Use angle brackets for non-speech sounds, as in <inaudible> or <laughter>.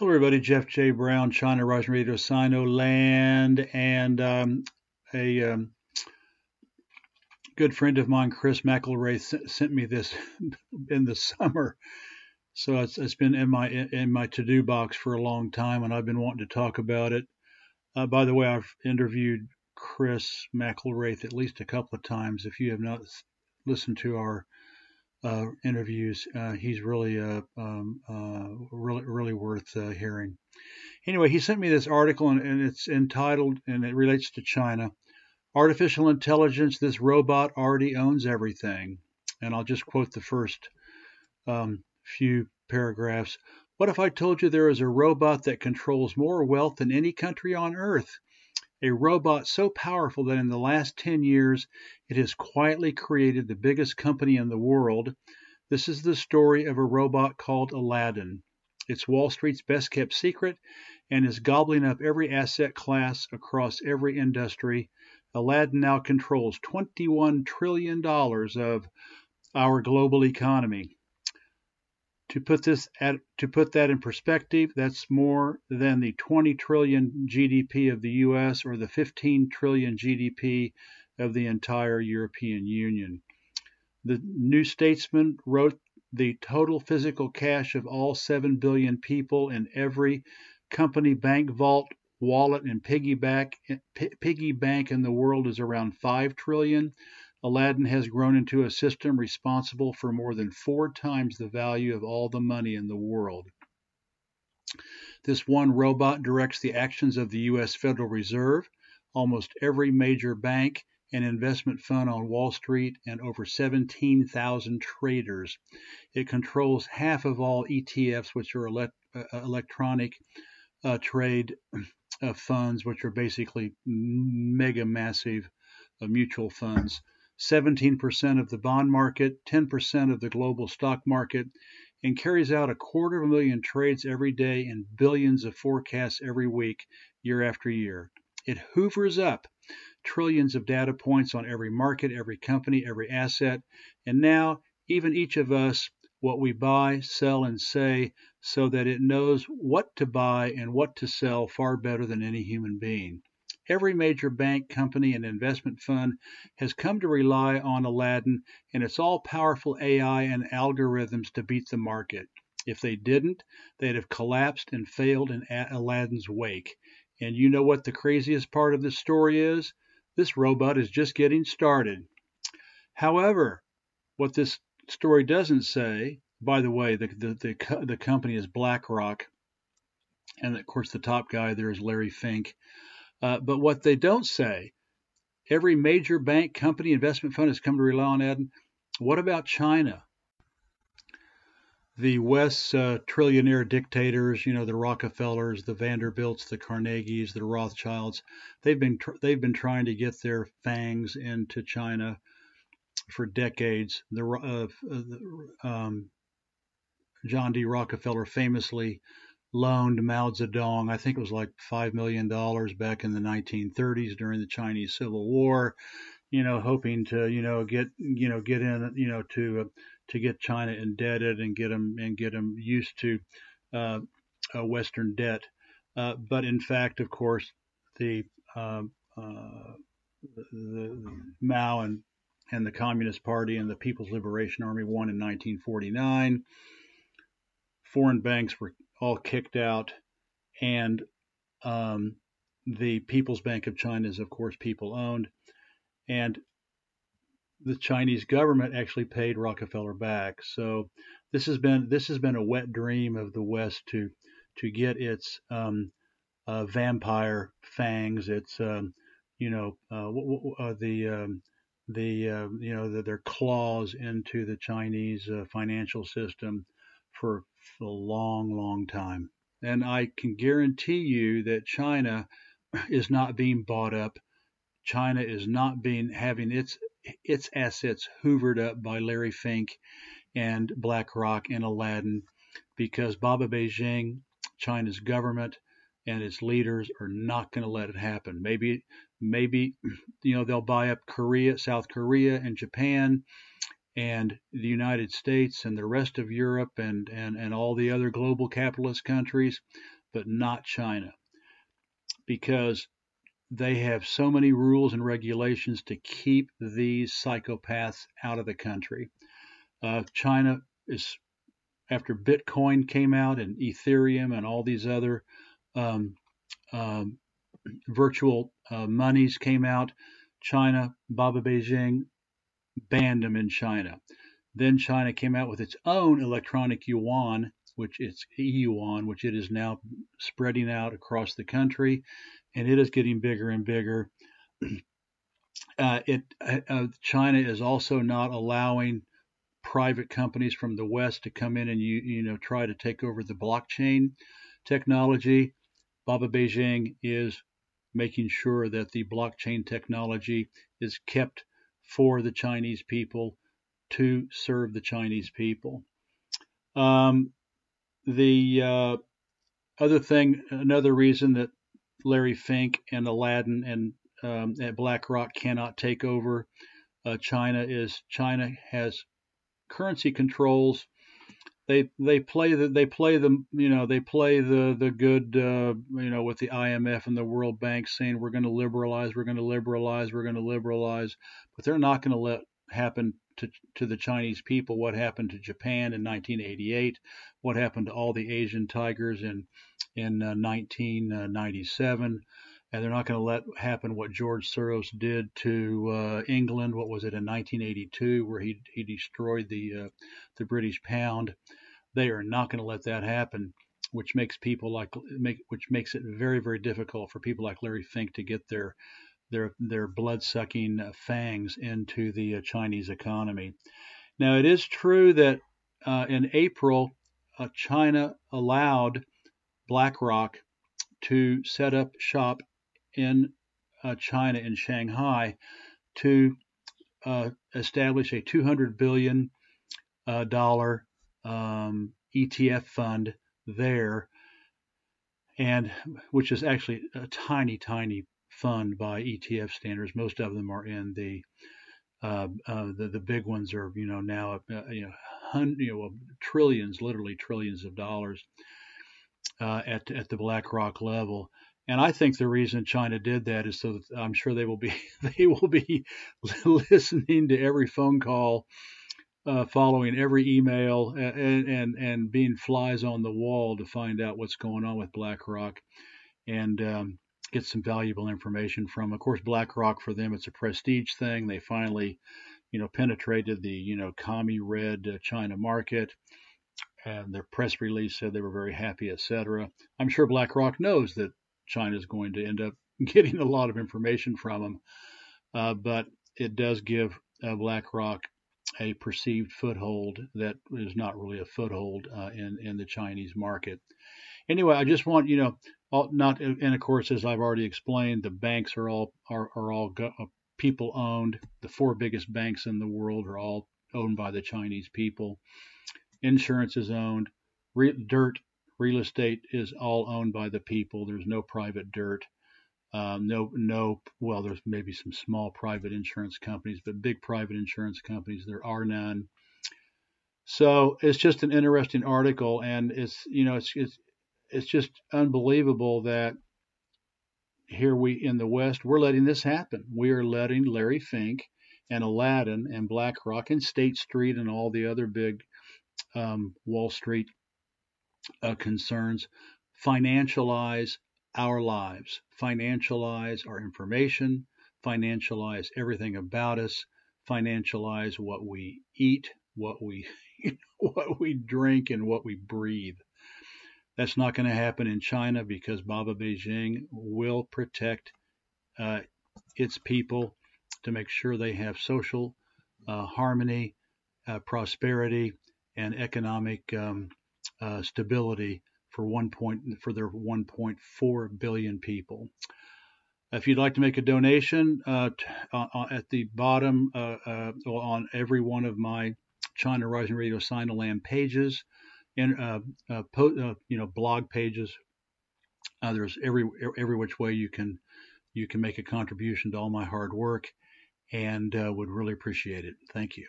Hello, everybody. Jeff J. Brown, China Rising Radio, Sinoland, and um, a um, good friend of mine, Chris McElray, sent me this <laughs> in the summer. So it's, it's been in my in my to do box for a long time, and I've been wanting to talk about it. Uh, by the way, I've interviewed Chris McElraith at least a couple of times. If you have not listened to our uh, interviews. Uh, he's really, uh, um, uh, really, really worth uh, hearing. Anyway, he sent me this article, and, and, it's entitled, and it relates to China. Artificial intelligence. This robot already owns everything. And I'll just quote the first um, few paragraphs. What if I told you there is a robot that controls more wealth than any country on earth? A robot so powerful that in the last 10 years it has quietly created the biggest company in the world. This is the story of a robot called Aladdin. It's Wall Street's best kept secret and is gobbling up every asset class across every industry. Aladdin now controls $21 trillion of our global economy. To put this at, to put that in perspective, that's more than the 20 trillion GDP of the US or the 15 trillion GDP of the entire European Union. The New Statesman wrote the total physical cash of all 7 billion people in every company bank vault wallet and piggy bank, eh, piggy bank in the world is around 5 trillion Aladdin has grown into a system responsible for more than four times the value of all the money in the world. This one robot directs the actions of the U.S. Federal Reserve, almost every major bank and investment fund on Wall Street, and over 17,000 traders. It controls half of all ETFs, which are uh, electronic uh, trade uh, funds, which are basically mega massive uh, mutual funds. 17% of the bond market, 10% of the global stock market, and carries out a quarter of a million trades every day and billions of forecasts every week, year after year. It hoovers up trillions of data points on every market, every company, every asset, and now even each of us what we buy, sell, and say so that it knows what to buy and what to sell far better than any human being. Every major bank, company, and investment fund has come to rely on Aladdin and its all powerful AI and algorithms to beat the market. If they didn't, they'd have collapsed and failed in Aladdin's wake. And you know what the craziest part of this story is? This robot is just getting started. However, what this story doesn't say, by the way, the, the, the, the company is BlackRock, and of course the top guy there is Larry Fink. Uh, but what they don't say, every major bank, company, investment fund has come to rely on Eden. What about China? The West's uh, trillionaire dictators, you know, the Rockefellers, the Vanderbilts, the Carnegies, the Rothschilds, they've been tr- they've been trying to get their fangs into China for decades. The, uh, um, John D. Rockefeller famously loaned Mao Zedong, I think it was like $5 million back in the 1930s during the Chinese Civil War, you know, hoping to, you know, get, you know, get in, you know, to, uh, to get China indebted and get them and get them used to uh, Western debt. Uh, but in fact, of course, the, um, uh, the, the Mao and and the Communist Party and the People's Liberation Army won in 1949. Foreign banks were all kicked out, and um, the People's Bank of China is, of course, people owned, and the Chinese government actually paid Rockefeller back. So this has been this has been a wet dream of the West to to get its um, uh, vampire fangs, its um, you know uh, uh, the um, the uh, you know the, their claws into the Chinese uh, financial system for a long, long time. And I can guarantee you that China <clears throat> is not being bought up. China is not being having its its assets hoovered up by Larry Fink and BlackRock and Aladdin because Baba Beijing, China's government, and its leaders are not going to let it happen. Maybe, maybe, <clears throat> you know, they'll buy up Korea, South Korea, and Japan, and the United States and the rest of Europe and, and, and all the other global capitalist countries, but not China. Because they have so many rules and regulations to keep these psychopaths out of the country. Uh, China is, after Bitcoin came out and Ethereum and all these other um, um, virtual uh, monies came out, China, Baba Beijing banned them in China. Then China came out with its own electronic yuan, which is e-yuan, which it is now spreading out across the country, and it is getting bigger and bigger. <clears throat> Uh, it uh, uh, China is also not allowing private companies from the West to come in and you you know try to take over the blockchain technology. Baba Beijing is making sure that the blockchain technology is kept for the Chinese people to serve the Chinese people. Um, the uh, other thing, another reason that Larry Fink and Aladdin and um, at BlackRock cannot take over uh, China is China has currency controls. They they play the they play the you know they play the the good uh, you know with the IMF and the World Bank saying we're going to liberalize we're going to liberalize we're going to liberalize. But they're not going to let happen to, to the Chinese people what happened to Japan in 1988, what happened to all the Asian tigers in in uh, 1997, and they're not going to let happen what George Soros did to uh, England. What was it in 1982, where he he destroyed the uh, the British pound? They are not going to let that happen, which makes people like make which makes it very very difficult for people like Larry Fink to get their their their blood-sucking uh, fangs into the uh, Chinese economy. Now, it is true that uh, in April, uh, China allowed BlackRock to set up shop in uh, China in Shanghai to uh, establish a 200 billion dollar um, ETF fund there, and which is actually a tiny, tiny fund by ETF standards. Most of them are in the uh, uh, the, the big ones are you know now uh, you know hun- you know trillions, literally trillions of dollars uh, at at the BlackRock level. And I think the reason China did that is so that I'm sure they will be <laughs> they will be <laughs> listening to every phone call, uh, following every email, and, and and being flies on the wall to find out what's going on with BlackRock. And um, get some valuable information from. Of course, BlackRock for them it's a prestige thing. They finally, you know, penetrated the you know commie red uh, China market, and their press release said they were very happy, etc. I'm sure BlackRock knows that China is going to end up <laughs> getting a lot of information from them, uh, but it does give uh, BlackRock a perceived foothold that is not really a foothold uh, in in the Chinese market. Anyway, I just want you know all, not and of course as I've already explained, the banks are all are, are all go, uh, people owned. The four biggest banks in the world are all owned by the Chinese people. Insurance is owned. Re, dirt, real estate is all owned by the people. There's no private dirt. Um, no, no. Well, there's maybe some small private insurance companies, but big private insurance companies there are none. So it's just an interesting article, and it's you know it's it's it's just unbelievable that here we in the West we're letting this happen. We are letting Larry Fink and Aladdin and BlackRock and State Street and all the other big um, Wall Street uh, concerns financialize our lives, financialize our information, financialize everything about us, financialize what we eat, what we <laughs> what we drink, and what we breathe. That's not going to happen in China because Baba Beijing will protect uh, its people to make sure they have social uh, harmony, uh, prosperity, and economic um, stability for one point for their 1.4 billion people. If you'd like to make a donation, uh, t- uh, at the bottom on every one of my China Rising Radio Sinoland pages, and uh, uh, po- uh, you know blog pages. Uh, there's every every which way you can you can make a contribution to all my hard work, and uh, would really appreciate it. Thank you.